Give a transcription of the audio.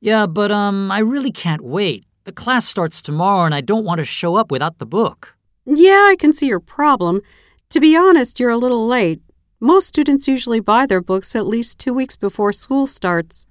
Yeah, but, um, I really can't wait. The class starts tomorrow and I don't want to show up without the book. Yeah, I can see your problem. To be honest, you're a little late. Most students usually buy their books at least two weeks before school starts.